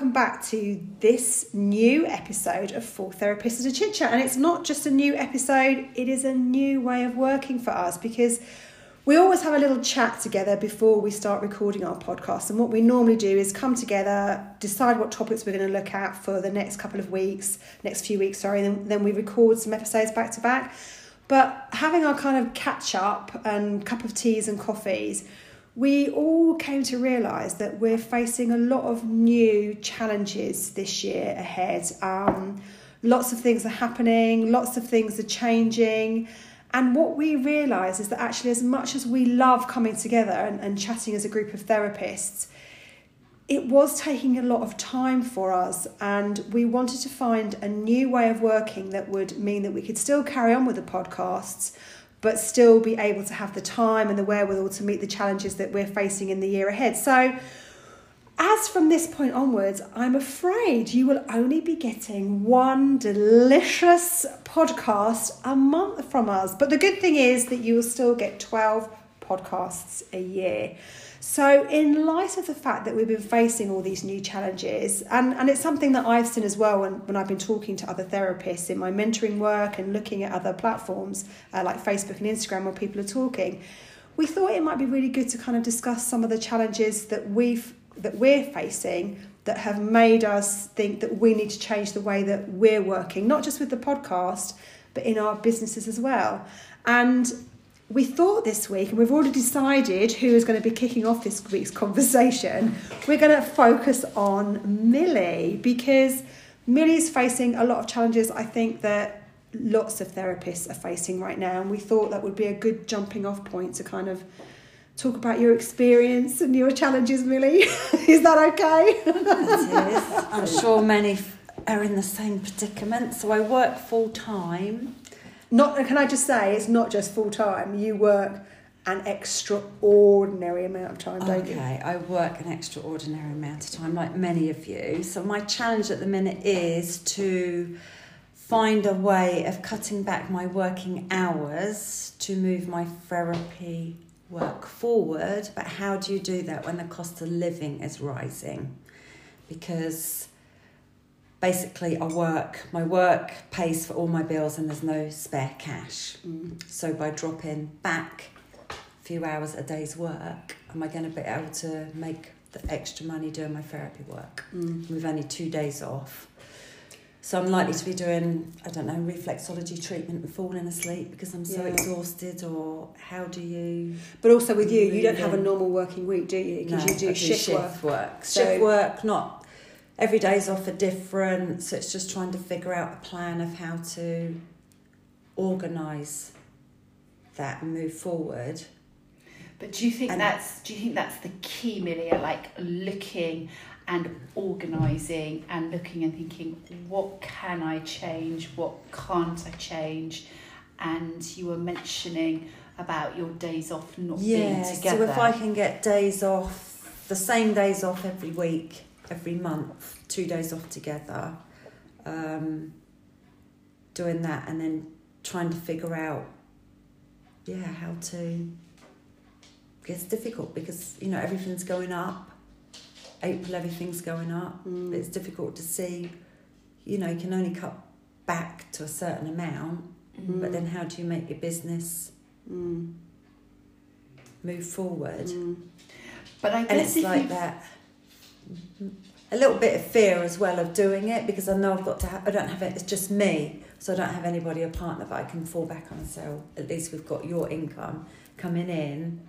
welcome back to this new episode of Full Therapists a Chit Chat. And it's not just a new episode, it is a new way of working for us because we always have a little chat together before we start recording our podcast. And what we normally do is come together, decide what topics we're going to look at for the next couple of weeks, next few weeks, sorry, and then we record some episodes back to back. But having our kind of catch up and cup of teas and coffees, we all came to realise that we're facing a lot of new challenges this year ahead. Um, lots of things are happening, lots of things are changing. And what we realise is that actually, as much as we love coming together and, and chatting as a group of therapists, it was taking a lot of time for us, and we wanted to find a new way of working that would mean that we could still carry on with the podcasts, but still be able to have the time and the wherewithal to meet the challenges that we're facing in the year ahead. So, as from this point onwards, I'm afraid you will only be getting one delicious podcast a month from us. But the good thing is that you will still get 12 podcasts a year. So, in light of the fact that we've been facing all these new challenges, and, and it's something that I've seen as well when, when I've been talking to other therapists in my mentoring work and looking at other platforms uh, like Facebook and Instagram where people are talking, we thought it might be really good to kind of discuss some of the challenges that we've that we're facing that have made us think that we need to change the way that we're working, not just with the podcast, but in our businesses as well. And we thought this week, and we've already decided who is going to be kicking off this week's conversation. We're going to focus on Millie because Millie's facing a lot of challenges, I think, that lots of therapists are facing right now. And we thought that would be a good jumping off point to kind of talk about your experience and your challenges, Millie. is that okay? it is. I'm sure many are in the same predicament. So I work full time not can I just say it's not just full time. You work an extraordinary amount of time, don't okay, you? Okay, I work an extraordinary amount of time, like many of you. So my challenge at the minute is to find a way of cutting back my working hours to move my therapy work forward. But how do you do that when the cost of living is rising? Because basically I work, my work pays for all my bills and there's no spare cash. Mm. So by dropping back a few hours a day's work, am I going to be able to make the extra money doing my therapy work? Mm. With only two days off. So I'm likely to be doing, I don't know, reflexology treatment and falling asleep because I'm so yeah. exhausted or how do you... But also with you, you don't have a normal working week, do you? Because no, you do, do shift, shift, work. work. So, shift work, not every day's offer different, so it's just trying to figure out a plan of how to organise that and move forward. But do you think and that's do you think that's the key, Millie? Like looking and organising and looking and thinking, what can I change? What can't I change? And you were mentioning about your days off not yeah, being together. So if I can get days off, the same days off every week, every month, two days off together, um, doing that, and then trying to figure out, yeah, how to. It's difficult because you know everything's going up. April, everything's going up. Mm. It's difficult to see. You know, you can only cut back to a certain amount, mm. but then how do you make your business mm. move forward? Mm. But I guess and it's like that a little bit of fear as well of doing it because I know I've got to. Ha- I don't have it. It's just me, so I don't have anybody, a partner that I can fall back on. So at least we've got your income coming in.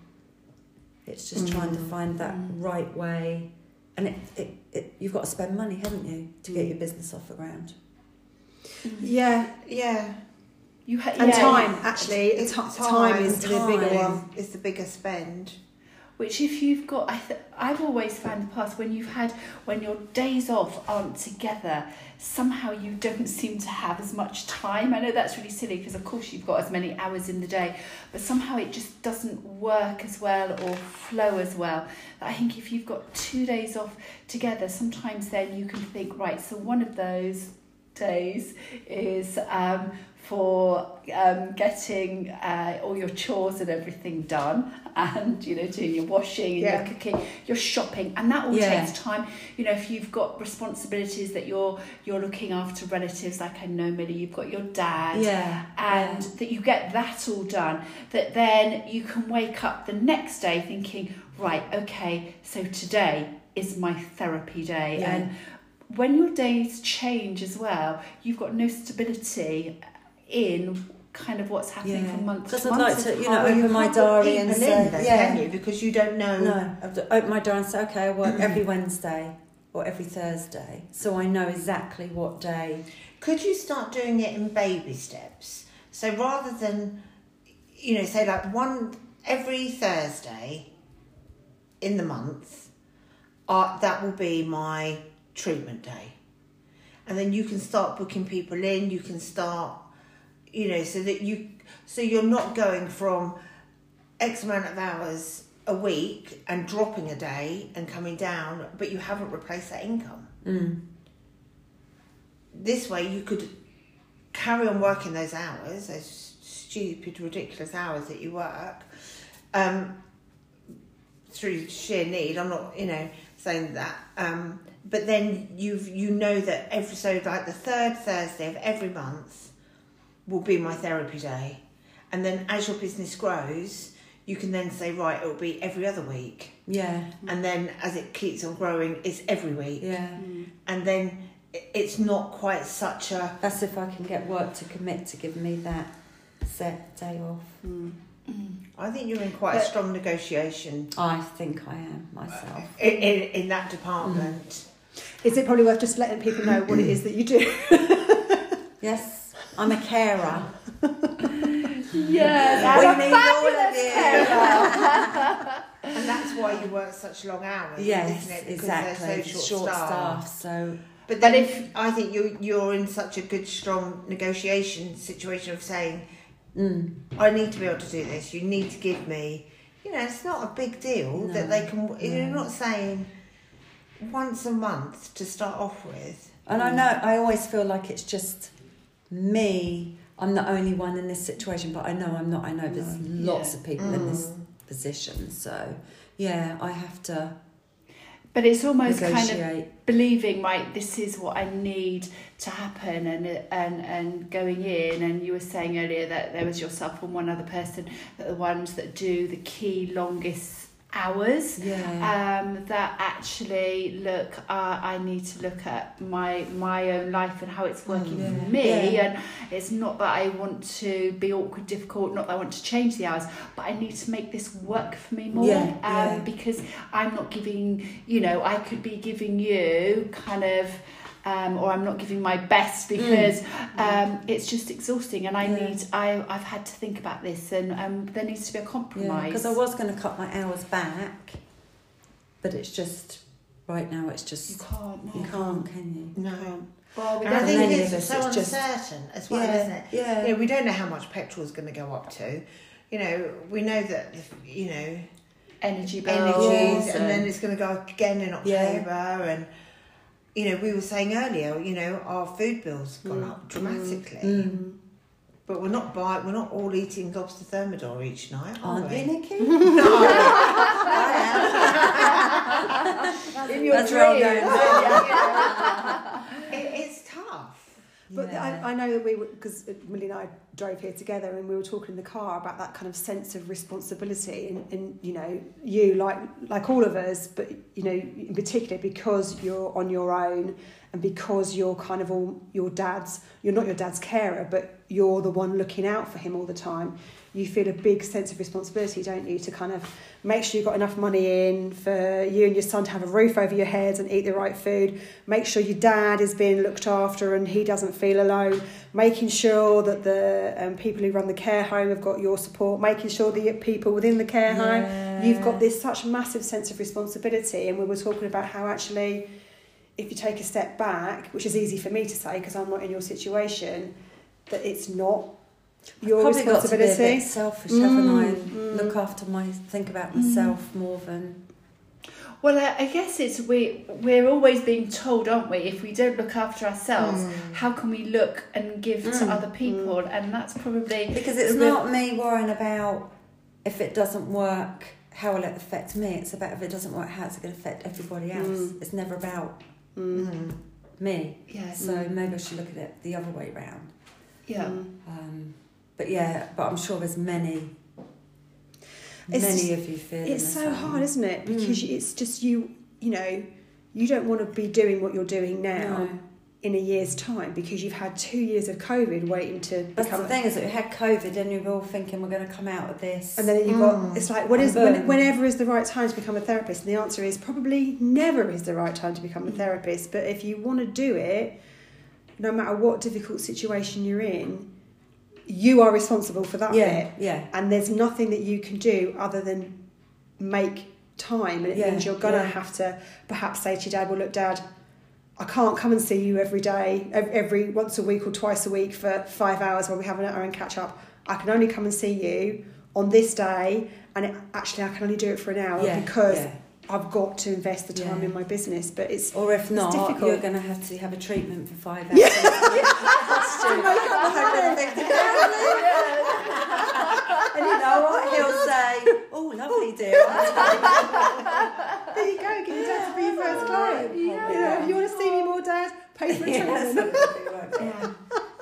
It's just mm. trying to find that mm. right way, and it, it, it you've got to spend money, haven't you, to get your business off the ground. Yeah, yeah. You ha- and yeah, time actually. It's, time, time is time. the bigger one. Is the bigger spend which if you've got I th- I've always found the past when you've had when your days off aren't together somehow you don't seem to have as much time. I know that's really silly because of course you've got as many hours in the day but somehow it just doesn't work as well or flow as well. I think if you've got two days off together sometimes then you can think right so one of those days is um, for um, getting uh, all your chores and everything done and you know doing your washing and Yeah. your cooking your shopping and that all Yeah. takes time you know if you've got responsibilities that you're you're looking after relatives like I know Millie you've got your dad Yeah. and that you get that all done that then you can wake up the next day thinking right okay so today is my therapy day Yeah. and when your days change as well you've got no stability in kind of what's happening Yeah. from month Because I'd like to, you know, well, open my diary and say, in then, yeah. can you? Because you don't know. No, I've got- open my diary and say, okay, I work every Wednesday or every Thursday, so I know exactly what day. Could you start doing it in baby steps? So rather than, you know, say like one every Thursday in the month, uh, that will be my treatment day. And then you can start booking people in, you can start, you know, so that you, so you're not going from X amount of hours a week and dropping a day and coming down, but you haven't replaced that income Mm. this way you could carry on working those hours, those stupid, ridiculous hours that you work, um, through sheer need. I'm not, you know, saying that. Um, but then you've you know that every so like the third Thursday of every month will be my therapy day, and then as your business grows, you can then say right, it'll be every other week, Yeah, and then as it keeps on growing, it's every week, yeah. Mm. and then it's not quite such a That's if I can get work to commit to give me that set day off. Mm. I think you're in quite a strong negotiation I think I am myself. in, in, in that department. Mm. Is it probably worth just letting people know what it is that you do? Yes, I'm a carer. yes We I'm a need all of fabulous you. carer. And that's why you work such long hours, Yes, isn't it? Because exactly. they're so short, short staffed. staff, so But But then if- I think you you're in such a good, strong negotiation situation of saying, mm, I need to be able to do this. You need to give me. You know, it's not a big deal No, that they can. You're not saying once a month to start off with. And I know I always feel like it's just me. I'm the only one in this situation, but I know I'm not. I know there's lots Yeah. of people in this Mm. position. So, yeah, I have to but it's almost kind of believing right this is what i need to happen and and and going in and you were saying earlier that there was yourself and one other person that the ones that do the key longest hours yeah. um, that actually look uh, I need to look at my my own life and how it's working Mm, for me Yeah. and it's not that I want to be awkward difficult not that I want to change the hours but I need to make this work for me more Yeah, um, yeah. because I'm not giving you know I could be giving you kind of um, or I'm not giving my best because um, it's just exhausting and I Mm. Yeah. need I, I've had to think about this and um, there needs to be a compromise because I was going to cut my hours back, but it's just right now. It's just you just can't no. you can't, can you? No. well with And I think many it's of so it's just- uncertain as well, yeah, isn't it? yeah. You know, we don't know how much petrol is going to go up to. You know, we know that if, you know energy bills energies, and and- then it's going to go up again in Yeah. October, and you know, we were saying earlier, you know, our food bills gone Mm. up dramatically, Mm. but we're not buy, we're not all eating lobster thermidor each night, are Aren't we? you, Nikki? No. in your That's where I'm going. yeah. It, it's tough. But Yeah. I, I know that we, were, because uh, Millie and I drove here together and we were talking in the car about that kind of sense of responsibility and, and you know, you like like all of us, but you know, in particular because you're on your own and because you're kind of all your dad's, you're not your dad's carer, but you're the one looking out for him all the time. You feel a big sense of responsibility, don't you, to kind of make sure you've got enough money in for you and your son to have a roof over your heads and eat the right food. Make sure your dad is being looked after and he doesn't feel alone. Making sure that the um, people who run the care home have got your support. Making sure the people within the care home, you've got this such massive sense of responsibility. And we were talking about how actually, if you take a step back, which is easy for me to say because I'm not in your situation, that it's not your Probably got to be a responsibility. bit selfish, haven't I? Mm, And mm. Look after my, think about myself more than Well, I I guess it's we we're always being told, aren't we? If we don't look after ourselves, how can we look and give to Mm. other people? And that's probably Because it's the real- not me worrying about if it doesn't work, how will it affect me? It's about if it doesn't work, how it's going to affect everybody else. Mm. It's never about Mm. me. yeah, So Mm. maybe I should look at it the other way round. yeah. Mm. Um, but yeah, but I'm sure there's many, It's many just- of you feel. It's so hard, isn't it? Because Mm. it's just you. You know, you don't want to be doing what you're doing now No. in a year's time because you've had two years of COVID waiting to That's become. the thing is that we had COVID and you were all thinking we're going to come out of this. And then you've Mm. got it's like when And is when, whenever is the right time to become a therapist? And the answer is probably never is the right time to become a therapist. But if you want to do it, no matter what difficult situation you're in, you are responsible for that yeah, bit. yeah, And there's nothing that you can do other than make time. And it Yeah, means you're gonna yeah. have to perhaps say to your dad, "Well, look, Dad." I can't come and see you every day, every once a week or twice a week for five hours while we have our own catch up. I can only come and see you on this day, and it, actually, I can only do it for an hour yeah, because. I've got to invest the time in my business. But it's Or if not, difficult. you're going to have to have a treatment for five hours. and you know what? He'll say, "Oh, lovely, dear." there you go, get your dad to be your first client. Yeah. You know, if you want to see me more, Dad, pay for a Yes. treatment. yeah.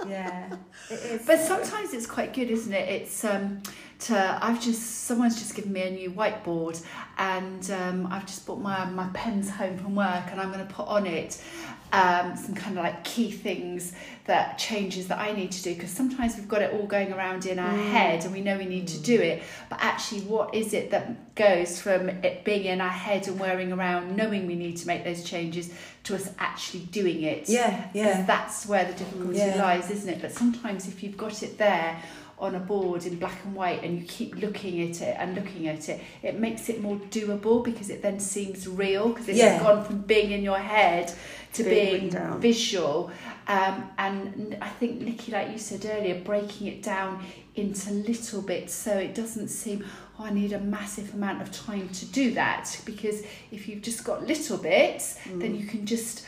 yeah, it is. But sometimes it's quite good, isn't it? It's um, to I've just someone's just given me a new whiteboard, and um, I've just brought my my pens home from work, and I'm going to put on it um, some kind of like key things that changes that I need to do because sometimes we've got it all going around in our head and we know we need to do it, but actually, what is it that goes from it being in our head and whirring around, knowing we need to make those changes, to us actually doing it? yeah, yeah, that's where the difficulty Yeah. lies, isn't it? But sometimes if you've got it there on a board in black and white and you keep looking at it and looking at it, it makes it more doable because it then seems real because it's Yeah. gone from being in your head to Being being visual. Um, and I think, Nikki, like you said earlier, breaking it down into little bits so it doesn't seem, oh, I need a massive amount of time to do that. Because if you've just got little bits, then you can just.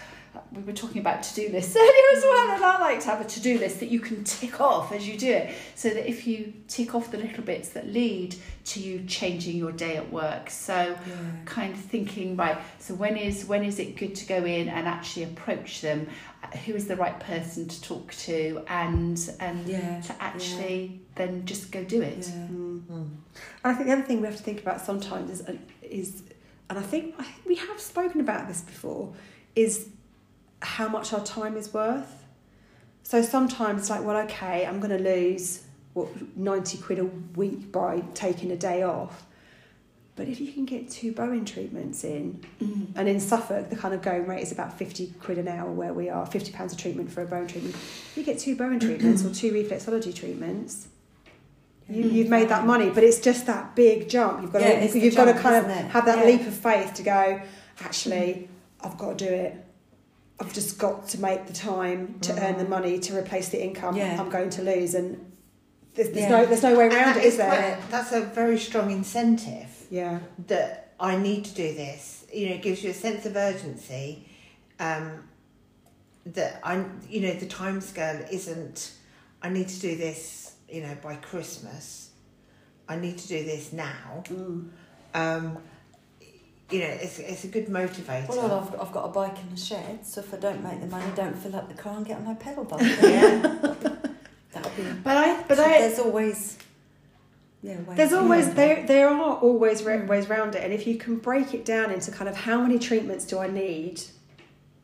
We were talking about to do lists earlier as well, and I like to have a to do list that you can tick off as you do it. So that if you tick off the little bits that lead to you changing your day at work. So yeah. kind of thinking right so when is when is it good to go in and actually approach them Uh, who is the right person to talk to and and Yeah, to actually then just go do it Yeah. Mm. Mm. And I think the other thing we have to think about sometimes is, is and I think, I think we have spoken about this before, is how much our time is worth. So sometimes it's like, well, okay, I'm going to lose what 90 quid a week by taking a day off. But if you can get two Bowen treatments in, Mm. and in Suffolk, the kind of going rate is about 50 quid an hour where we are, 50 pounds a treatment for a Bowen treatment. If you get two Bowen treatments or two reflexology treatments, you, Mm. you've made that money, but it's just that big jump. You've got Yeah, to, you've got to kind of it? have that Yeah. leap of faith to go. Actually, I've got to do it. I've just got to make the time to earn the money to replace the income Yeah. I'm going to lose, and there's, there's Yeah. no there's no way around it, is is there? a- that's a very strong incentive Yeah, that I need to do this. You know, it gives you a sense of urgency. Um, that I, you know, the time scale isn't. I need to do this. You know, by Christmas. I need to do this now. mm. Um, you know, it's it's a good motivator. Well, I've, I've got a bike in the shed, so if I don't make the money, don't fill up the car and get on my pedal bike. yeah. That'll be. but I but so I there's always. Yeah, There's always there there are always Mm. ways around it, and if you can break it down into kind of how many treatments do I need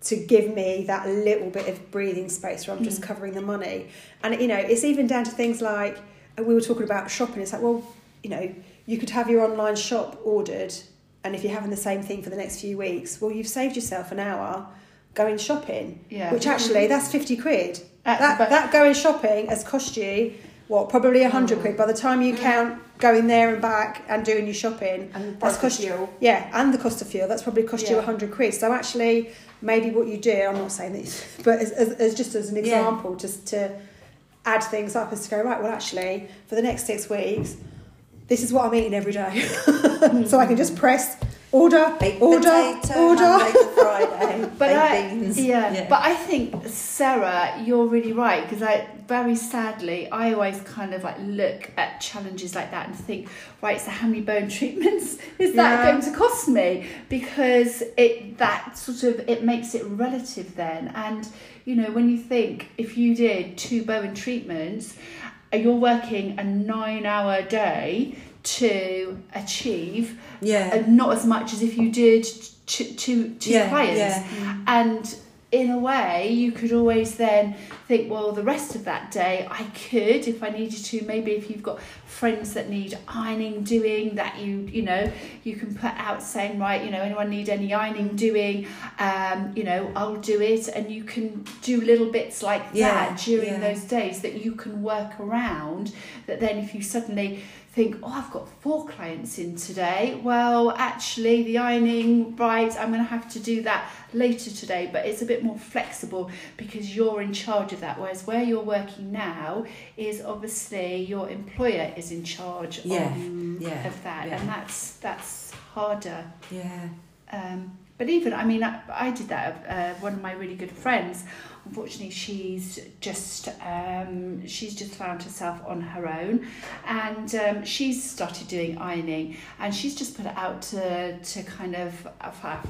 to give me that little bit of breathing space where I'm just Mm. covering the money, and you know it's even down to things like we were talking about shopping. It's like well, you know, you could have your online shop ordered, and if you're having the same thing for the next few weeks, well, you've saved yourself an hour going shopping, yeah which actually that's fifty quid. That's That about- that going shopping has cost you what probably a hundred Mm. quid by the time you Mm. count going there and back and doing your shopping. and That's cost- fuel Yeah, and the cost of fuel that's probably cost you Yeah. a hundred quid. So actually, maybe what you do, I'm not saying this, but as, as, as just as an Yeah. example, just to add things up, is to go right. Well, actually, for the next six weeks, this is what I'm eating every day, so I can just press Order, Baked order, potato, order. Monday to Friday. But baked I, beans. yeah, but I think Sarah, you're really right because I very sadly I always kind of like look at challenges like that and think, right, so how many Bowen treatments is that Yeah. going to cost me? Because it that sort of it makes it relative then, and you know when you think if you did two Bowen treatments, you're working a nine-hour day to achieve yeah. and not as much as if you did two, two, two yeah, clients. yeah. And in a way, you could always then think, well, the rest of that day, I could, if I needed to, maybe if you've got friends that need ironing doing, that you, you know, you can put out saying, right, you know, anyone need any ironing doing, um, you know, I'll do it. And you can do little bits like Yeah, that during yeah. those days that you can work around. That then if you suddenly think, oh, I've got four clients in today. Well, actually, the ironing, right, I'm going to have to do that later today, but it's a bit more flexible because you're in charge of that. Whereas where you're working now is obviously your employer is in charge Yeah, of, yeah, of that, yeah. and that's that's harder. Yeah. Um, but even, I mean, I, I did that. Uh, one of my really good friends, unfortunately, she's just um, she's just found herself on her own, and um, she's started doing ironing, and she's just put it out to to kind of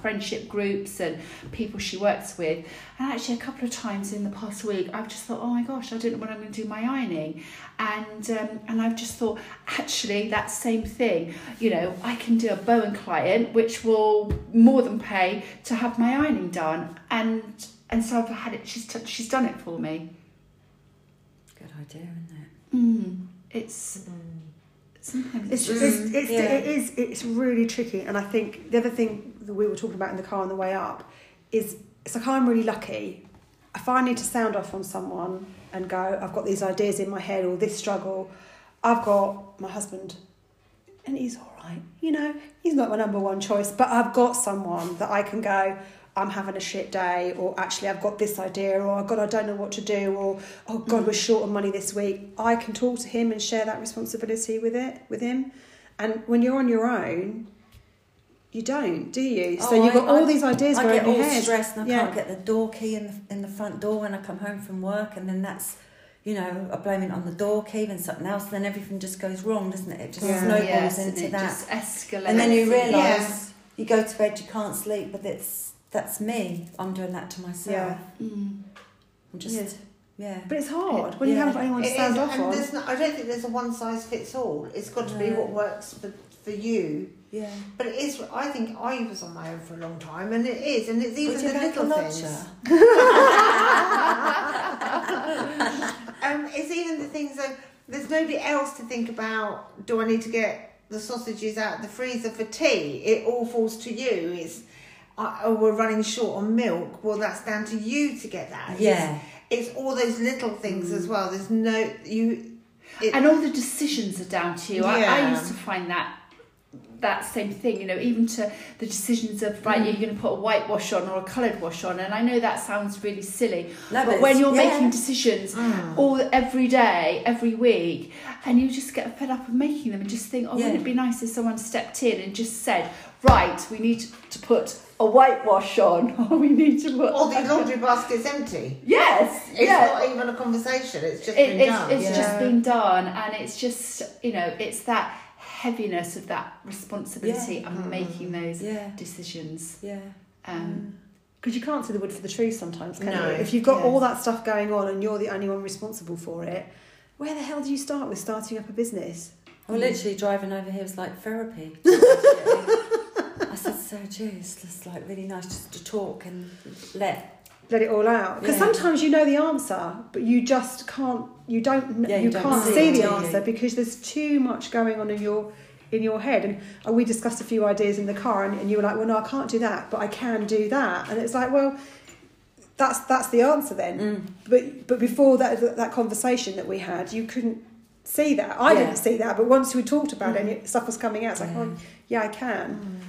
friendship groups and people she works with. And actually, a couple of times in the past week, I've just thought, oh my gosh, I don't know when I'm going to do my ironing, and um, and I've just thought, actually, that same thing, you know, I can do a Bowen client, which will more than pay to have my ironing done, and and so I've had it. She's t- she's done it for me. Good idea, isn't it? Mm. It's sometimes It's, it's, it's, it's, yeah. it is it's really tricky and I think the other thing that we were talking about in the car on the way up is it's like I'm really lucky if I need to sound off on someone and go I've got these ideas in my head or this struggle I've got my husband and he's all right you know he's not my number one choice but I've got someone that I can go I'm having a shit day, or actually I've got this idea, or oh God, I don't know what to do, or oh God, we're short on money this week. I can talk to him and share that responsibility with it with him. And when you're on your own, you don't, do you? So Oh, you've got I- all these ideas I going get in your all head. stressed and I Yeah. can't get the door key in the, in the front door when I come home from work, and then that's, you know, I blame it on the door key and something else, and then everything just goes wrong, doesn't it? It just Yeah. snowballs yes, and into it that. just escalates. And then you realise Yeah. you go to bed, you can't sleep, but it's that's me. I'm doing that to myself. Yeah. Mm. I'm just, Yeah. yeah. But it's hard when you haven't got anyone to stand is, off and on. there's not, I don't think there's a one size fits all. It's got to be what works for, for you. Yeah. But it is. I think I was on my own for a long time, and it is, and it's even Would you the like a little things. Um, it's even the things that there's nobody else to think about. Do I need to get the sausages out of the freezer for tea? It all falls to you. It's uh, oh, we're running short on milk. Well, that's down to you to get that. Yeah. It's, all those little things as well. There's no you. It, and all the decisions are down to you. I, I used to find that that same thing, you know, even to the decisions of right, Mm. you're going to put a whitewash on or a coloured wash on, and I know that sounds really silly, No, but but when you're yeah. making decisions Mm. all every day, every week, and you just get fed up of making them and just think, oh, Yeah. wouldn't it be nice if someone stepped in and just said, right, we need to put a whitewash on, or we need to put. or the laundry basket's empty. Yes, It's yeah. not even a conversation. It's just It, been it's done. it's Yeah. just been done, and it's just you know it's that heaviness of that responsibility Yeah. and hmm. making those Yeah. decisions. Yeah. Um, mm. Because you can't see the wood for the trees sometimes, can No. you? If you've got Yes. all that stuff going on and you're the only one responsible for it, where the hell do you start with starting up a business? Hmm. Well, literally driving over here was like therapy. I said, so gee, it's like really nice just to talk and let. Let it all out. Because Yeah. sometimes you know the answer, but you just can't. You don't. Yeah, you, you don't can't see see it, the answer because there's too much going on in your in your head. And we discussed a few ideas in the car, and, and you were like, "Well, no, I can't do that, but I can do that." And it's like, well, that's that's the answer then. Mm. But but before that that conversation that we had, you couldn't see that. I Yeah. didn't see that, but once we talked about it Mm. and it, stuff was coming out, it's like, oh, yeah, I can.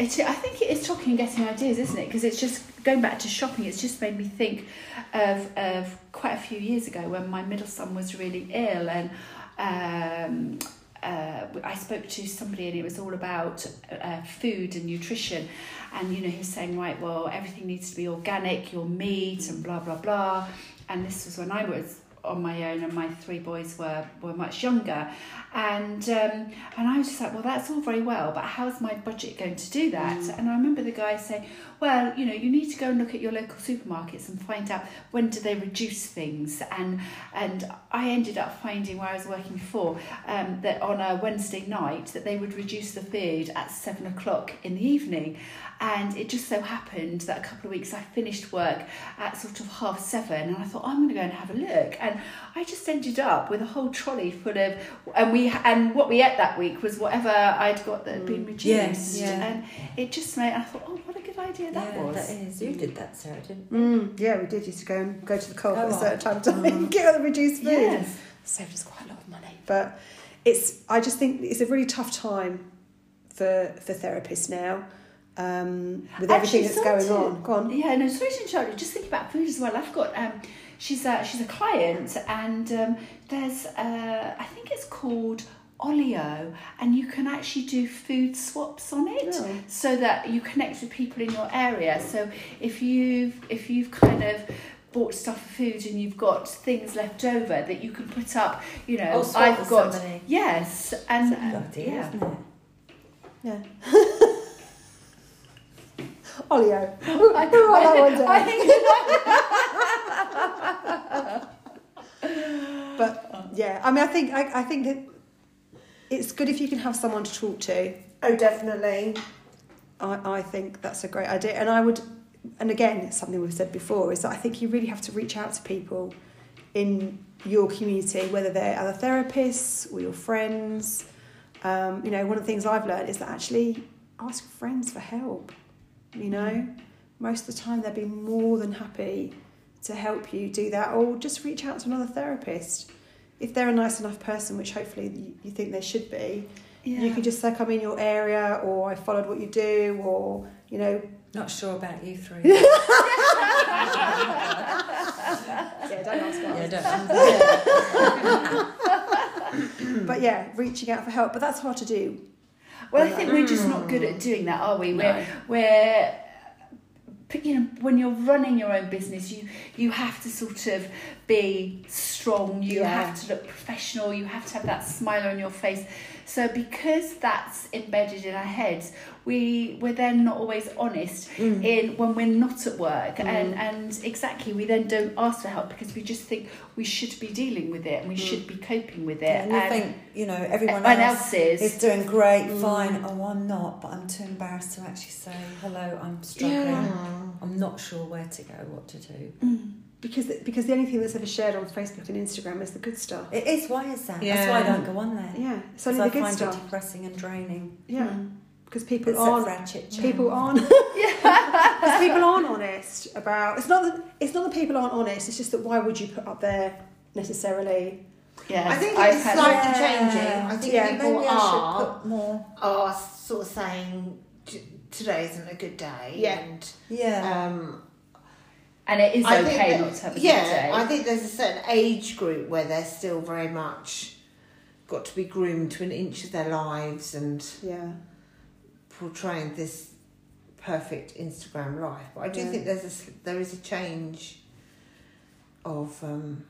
It, I think it is talking and getting ideas, isn't it? Because it's just going back to shopping. It's just made me think of of quite a few years ago when my middle son was really ill and. Um, uh, I spoke to somebody and it was all about uh, food and nutrition. And, you know, he was saying, right, well, everything needs to be organic, your meat and blah, blah, blah. And this was when I was on my own and my three boys were, were much younger. And um, and I was just like, well, that's all very well, but how's my budget going to do that? Mm. And I remember the guy saying, well, you know, you need to go and look at your local supermarkets and find out when do they reduce things. And and I ended up finding where I was working before um, that on a Wednesday night that they would reduce the food at seven o'clock in the evening. And it just so happened that a couple of weeks I finished work at sort of half seven, and I thought I'm going to go and have a look. And I just ended up with a whole trolley full of, and we and what we ate that week was whatever I'd got that had been reduced. Yes, yeah. And it just made I thought, oh, what idea that yeah, was. that is. You did that, Sarah, didn't you? Mm, yeah, we did used to go and go to the co-op Go at a certain time to get all the reduced food. Yes. Saved us quite a lot of money, but it's. I just think it's a really tough time for for therapists now, um, with everything Actually, that's going to- on. Go on. Yeah, no, sorry to interrupt you. Just think about food as well. I've got um, she's a she's a client, and um, there's uh, I think it's called Olio, and you can actually do food swaps on it, Oh. so that you connect with people in your area. So if you've if you've kind of bought stuff for food and you've got things left over that you can put up, you know, Oh, swap I've got somebody. yes, and That's a good idea, yeah. isn't it? Yeah. Olio. We'll write that one down. I think But yeah, I mean, I think I, I think that it's good if you can have someone to talk to. Oh, definitely. I, I think that's a great idea, and I would, and again, it's something we've said before is that I think you really have to reach out to people in your community, whether they're other therapists or your friends. Um, you know, one of the things I've learned is that actually ask friends for help. You know, most of the time they'll be more than happy to help you do that, or just reach out to another therapist if they're a nice enough person, which hopefully you, you think they should be. You can just say, "I'm in your area," or "I followed what you do," or you know, Not sure about you three. yeah, don't ask yeah, don't. But yeah, reaching out for help, but that's hard to do. Well, I think we're just not good at mm. doing that, are we? We're No. we're but, you know when you're running your own business, you you have to sort of be strong. You Yeah. have to look professional. You have to have that smile on your face. So because that's embedded in our heads, we we're then not always honest Mm. in when we're not at work, and and exactly we then don't ask for help because we just think we should be dealing with it and we should be coping with it. And you think, you know, everyone else else is. is doing great, Mm. fine. Oh, I'm not, but I'm too embarrassed to actually say, hello, I'm struggling. Yeah. I'm not sure where to go, what to do. Mm. Because because the only thing that's ever shared on Facebook and Instagram is the good stuff. It is, why is that? Yeah. That's why I don't go on there. Yeah, it's Because only I the good find stuff. it depressing and draining. Yeah, because people Except aren't for our people aren't Yeah. because people aren't honest about. It's not that it's not that people aren't honest. It's just that why would you put up there necessarily? Yes, I think I've it's had- slightly Yeah. changing. I think Yeah, people Maybe I are, should put more. are sort of saying today isn't a good day. Yeah. And, Yeah. um, and it is I think okay that- not to have a yeah, good day. I think there's a certain age group where they're still very much got to be groomed to an inch of their lives and Yeah, portraying this perfect Instagram life. But I do Yeah. think there's a s- there is a change of um,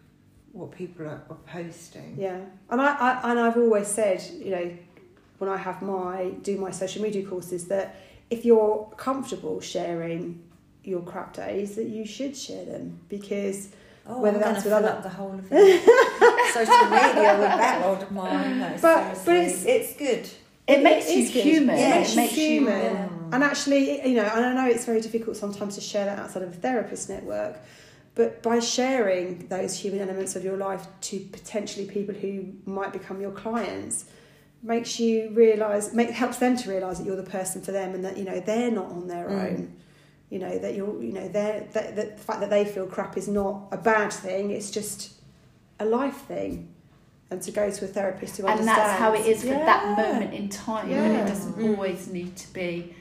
what people are, are posting. yeah. And I, I and I've always said, you know, when I have my do my social media courses that if you're comfortable sharing your crap days, that you should share them because oh, whether I'm that's with fill other- up the whole of it. Social media with that old of mine. No, But- but it's- it's good. it makes It you good. human. Yeah, it makes you human. Yeah. And actually, you know, and I know it's very difficult sometimes to share that outside of a therapist network, but by sharing those human elements of your life to potentially people who might become your clients, makes you realize, make, helps them to realize that you're the person for them and that you know they're not on their Mm. own. You know that you're, you know, they're, that, that the fact that they feel crap is not a bad thing. It's just a life thing, and to go to a therapist who and understands. that's how it is for that moment in time and Yeah. it doesn't Mm. always need to be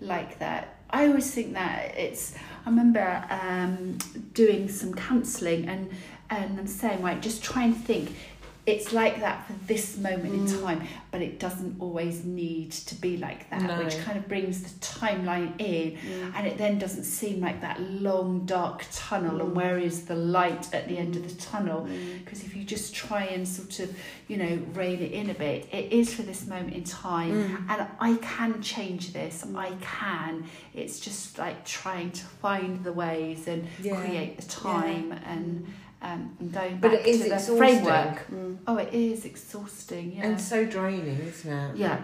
like that i always think that it's i remember um, doing some counselling and and I'm saying right just try and think it's like that for this moment in mm. time, but it doesn't always need to be like that, No. which kind of brings the timeline in, mm. and it then doesn't seem like that long dark tunnel. And mm. where is the light at the end of the tunnel? Because if you just try and sort of, you know, rein it in a bit, it is for this moment in time, and I can change this. I can. It's just like trying to find the ways and Yeah. create the time and. Um, and going But back it is to the exhausting. framework. Mm. Oh, it is exhausting. Yeah. And so draining, isn't it? yeah.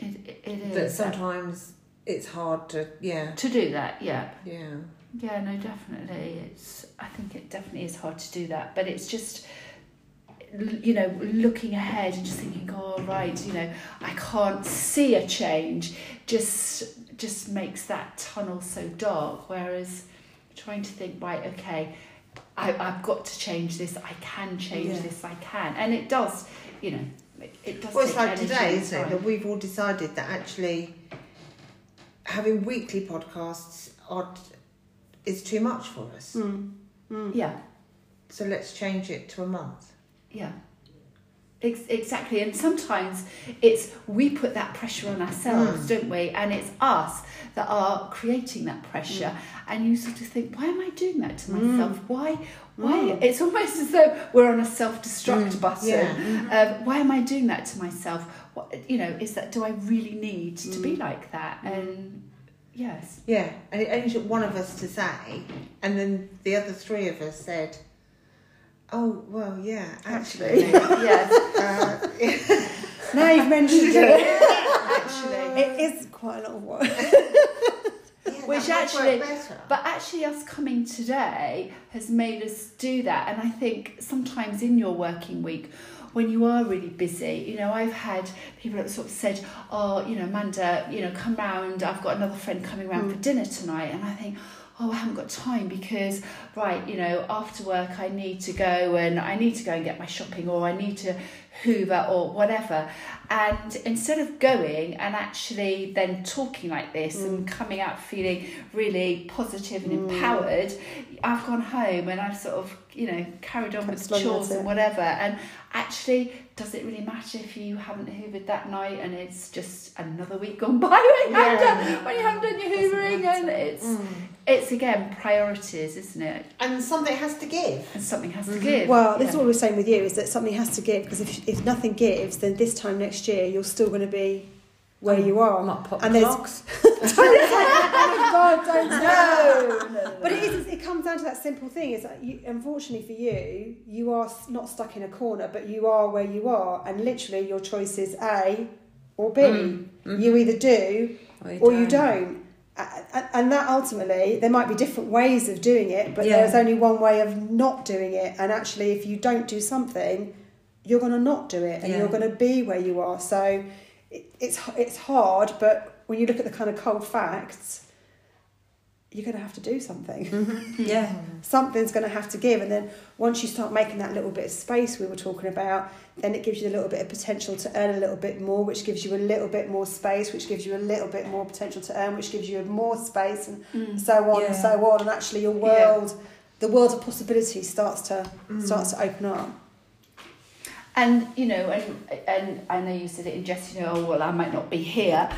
It, it, it is. That sometimes it's hard to, yeah, to do that, yeah. yeah. Yeah, no, definitely. It's. I think it definitely is hard to do that, but it's just, you know, looking ahead and just thinking, oh right, you know, I can't see a change. Just, just makes that tunnel so dark. Whereas, trying to think, right, okay, I, I've got to change this. I can change Yeah. this. I can, and it does. You know, it, it does. Well, it's like today, isn't it? That we've all decided that actually having weekly podcasts are, is too much for us. Mm. Mm. Yeah. So let's change it to a month. Yeah. Ex- exactly. And sometimes it's we put that pressure on ourselves, Mm. don't we? And it's us that are creating that pressure. And you sort of think, why am I doing that to myself? Why? Why? Mm. It's almost as though we're on a self-destruct Mm, button. yeah. Um, why am I doing that to myself? What, you know, is that do I really need to be like that? And yes, Yeah, and it only took one of us to say, and then the other three of us said, "Oh, well, yeah, actually, yes, uh, Now you've mentioned it, actually. it is quite a lot of work. yeah, Which that might work actually- But actually, us coming today has made us do that. And I think sometimes in your working week, when you are really busy, you know, I've had people that sort of said, Oh, you know, Amanda, you know, come round. I've got another friend coming round for dinner tonight. And I think, Oh, I haven't got time because, right, you know, after work I need to go and I need to go and get my shopping or I need to hoover or whatever. And instead of going and actually then talking like this and coming out feeling really positive and empowered, I've gone home and I've sort of, you know, carried on Kept with chores and whatever. And actually, does it really matter if you haven't hoovered that night and it's just another week gone by when you, haven't, done, when you haven't done your hoovering? And it's, mm. it's again priorities, isn't it? and something has to give. And something has to mm-hmm. give. Well, this Yeah. is what we we're saying with you is that something has to give because if, if nothing gives, then this time next year you're still going to be where you are. Not pop And there's- clocks. oh God, don't No, no, no, But it is. It comes down to that simple thing. Is that you, unfortunately for you, you are not stuck in a corner, but you are where you are, and literally your choice is A or B. Mm-hmm. You either do or you don't. A- a- And that ultimately, there might be different ways of doing it, but Yeah. there's only one way of not doing it. And actually, if you don't do something, you're going to not do it, and Yeah. you're going to be where you are. So it, it's it's hard, but when you look at the kind of cold facts, you're going to have to do something Yeah. something's going to have to give and then once you start making that little bit of space we were talking about then it gives you a little bit of potential to earn a little bit more which gives you a little bit more space which gives you a little bit more potential to earn which gives you more space and so on and so on and actually your Yeah. world the world of possibility starts to Mm. starts to open up And you know, and and I know you said it in jest, you know, oh well, I might not be here,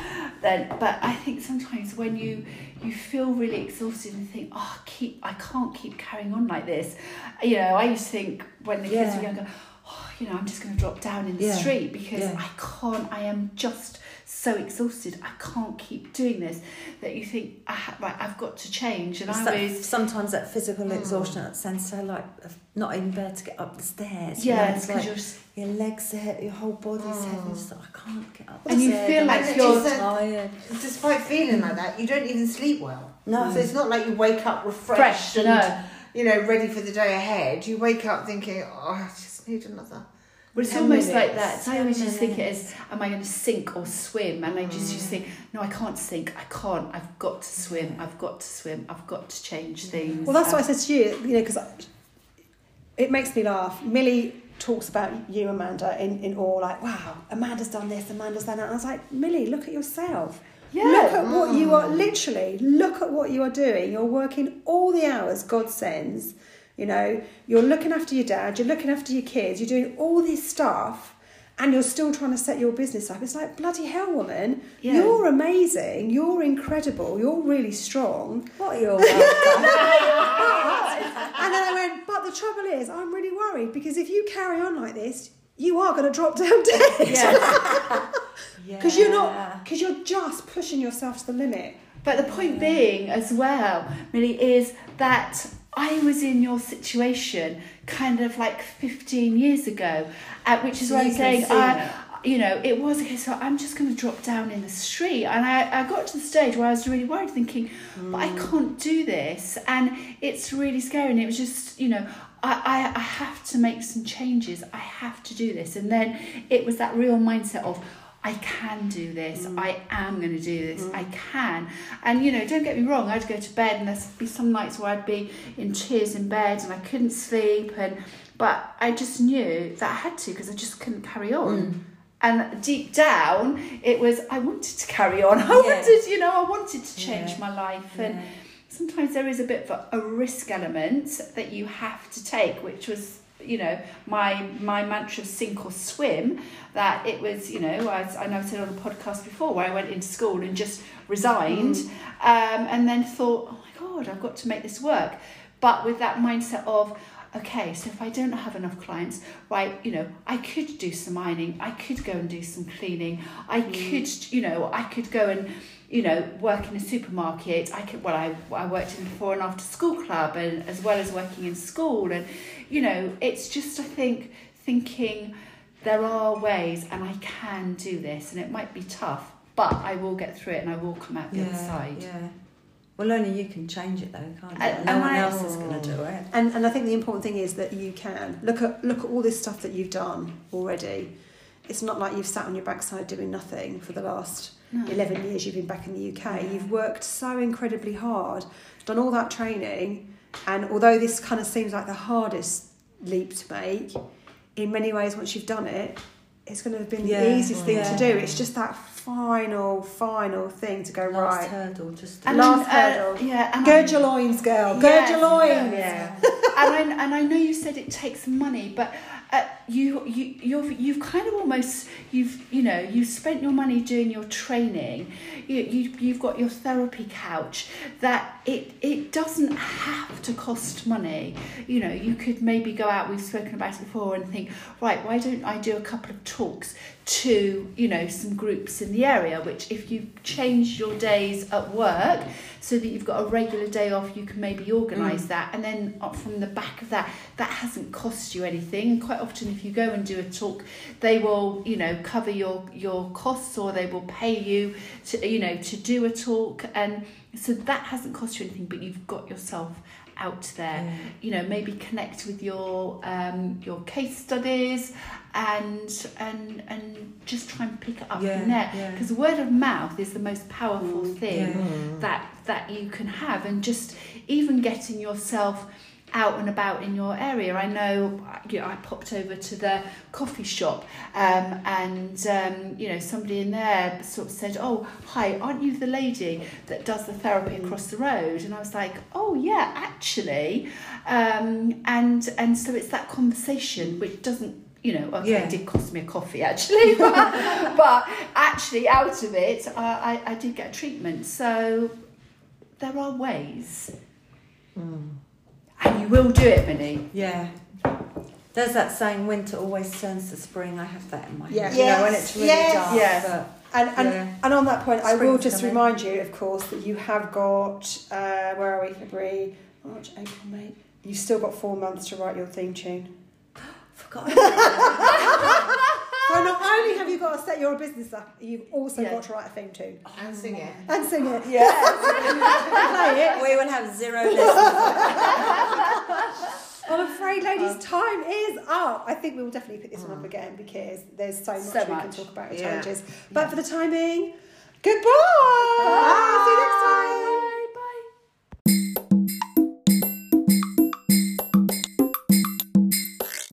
then. But I think sometimes when you you feel really exhausted and think, oh, keep, I can't keep carrying on like this. You know, I used to think when the kids Yeah. were younger, oh, you know, I'm just going to drop down in the Yeah. street because Yeah. I can't. I am just so exhausted. I can't keep doing this. That you think, I ha- right, I've got to change. And It's I that, was. sometimes that physical Mm. exhaustion that sense so like of not even be able to get up the stairs. you know, Yeah, it's because like you're your legs are heavy, your whole body's Mm. heavy. It's like, I can't get up. And you stairs, feel I'm like you're- tired. Despite feeling like that, you don't even sleep well. No. So it's not like you wake up refreshed fresh, and no. you know ready for the day ahead. You wake up thinking, "Oh, I just need another." But it's almost minutes, like that. So I always just think it is, am I going to sink or swim? And I just used to think, no, I can't sink. I can't. I've got to swim. I've got to swim. I've got to change things. well that's Um, what I said to you you know because it makes me laugh Millie talks about you Amanda in, in awe like wow Amanda's done this Amanda's done that and I was like Millie look at yourself Yeah. Look at what you are Mm. literally look at what you are doing. You're working all the hours God sends, You know, you're looking after your dad, you're looking after your kids, you're doing all this stuff, and you're still trying to set your business up. It's like, bloody hell, woman, Yeah. you're amazing, you're incredible, you're really strong. What are you all? And then I went, but the trouble is, I'm really worried because if you carry on like this, you are going to drop down dead. Yeah. Because you're not, because you're just pushing yourself to the limit. But the point being, as well, Millie, is that I was in your situation kind of like 15 years ago, uh, which is So why I'm saying, I, you know, it was okay, so I'm just going to drop down in the street. And I, I got to the stage where I was really worried, thinking, but I can't do this. And it's really scary. And it was just, you know, I, I, I have to make some changes. I have to do this. And then it was that real mindset of, I can do this. Mm. I am going to do this. Mm. I can. And, you know, don't get me wrong, I'd go to bed and there'd be some nights where I'd be in tears in bed and I couldn't sleep. and But I just knew that I had to because I just couldn't carry on. Mm. And deep down, it was, I wanted to carry on. I Yeah. wanted, you know, I wanted to change Yeah. my life. And Yeah. sometimes there is a bit of a risk element that you have to take, which was, you know, my my mantra of sink or swim. That it was, you know, as I know I've said on a podcast before, where I went into school and just resigned, um, and then thought, oh my god, I've got to make this work. But with that mindset of, okay, so if I don't have enough clients, right, you know, I could do some ironing, I could go and do some cleaning, I could, you know, I could go and, you know, work in a supermarket. I could, well, I, I worked in before and after school club, and as well as working in school, and you know, it's just I think thinking there are ways, and I can do this, and it might be tough, but I will get through it, and I will come out the other side. Yeah. Well, only you can change it though, can't you? And- no and one I- else is going to do it. And and I think the important thing is that you can look at look at all this stuff that you've done already. It's not like you've sat on your backside doing nothing for the last No. 11 years you've been back in the UK. Yeah. You've worked so incredibly hard, done all that training, and although this kind of seems like the hardest leap to make, in many ways, once you've done it, it's going to have been Yeah, the easiest thing yeah. to do. It's just that final, final thing to go Last right. hurdle, just. And Last then, uh, hurdle. yeah, and Gird I- your loins, girl. Gird Yes, your loins. Yeah. and I, and I know you said it takes money, but uh, you you you've you've kind of almost you've you know you've spent your money doing your training. You, you you've got your therapy couch. That it it doesn't have to cost money. You know you could maybe go out. We've spoken about it before and think right. Why don't I do a couple of talks to you know some groups in the area? Which if you change your days at work so that you've got a regular day off, you can maybe organise that, and then from the back of that, that hasn't cost you anything. Quite often, if you go and do a talk, they will, you know, cover your your costs, or they will pay you to, you know, to do a talk, and so that hasn't cost you anything, but you've got yourself out there. Yeah. You know, maybe connect with your um, your case studies, and and and just try and pick it up Yeah, from there yeah. because word of mouth is the most powerful thing Yeah. that that you can have and just even getting yourself out and about in your area. I know, you know I popped over to the coffee shop um, and um, you know somebody in there sort of said, "Oh, hi, aren't you the lady that does the therapy across the road?" And I was like, "Oh yeah, actually," um, and and so it's that conversation which doesn't. You know, okay, Yeah. it did cost me a coffee actually, but, but actually out of it, I, I, I did get treatment. So there are ways. And you will do it, Minnie. Yeah. There's that saying, winter always turns to spring. I have that in my Yeah. head. You know, when it's really yes. dark. Yes. But And, and, Yeah. and on that point, I will just coming. remind you, of course, that you have got, uh, where are we, February, March, April, May. You've still got four months to write your theme tune. forgot about that. So not only have you got to set your business up, you've also Yeah. got to write a theme tune. Oh, and sing it. And sing it. Yeah. Play it. we will have zero listeners. I'm afraid, ladies, uh. time is up. I think we will definitely pick this one up mm. again because there's so much So we can talk about with Yeah. challenges. But for the time being, goodbye. See you next time.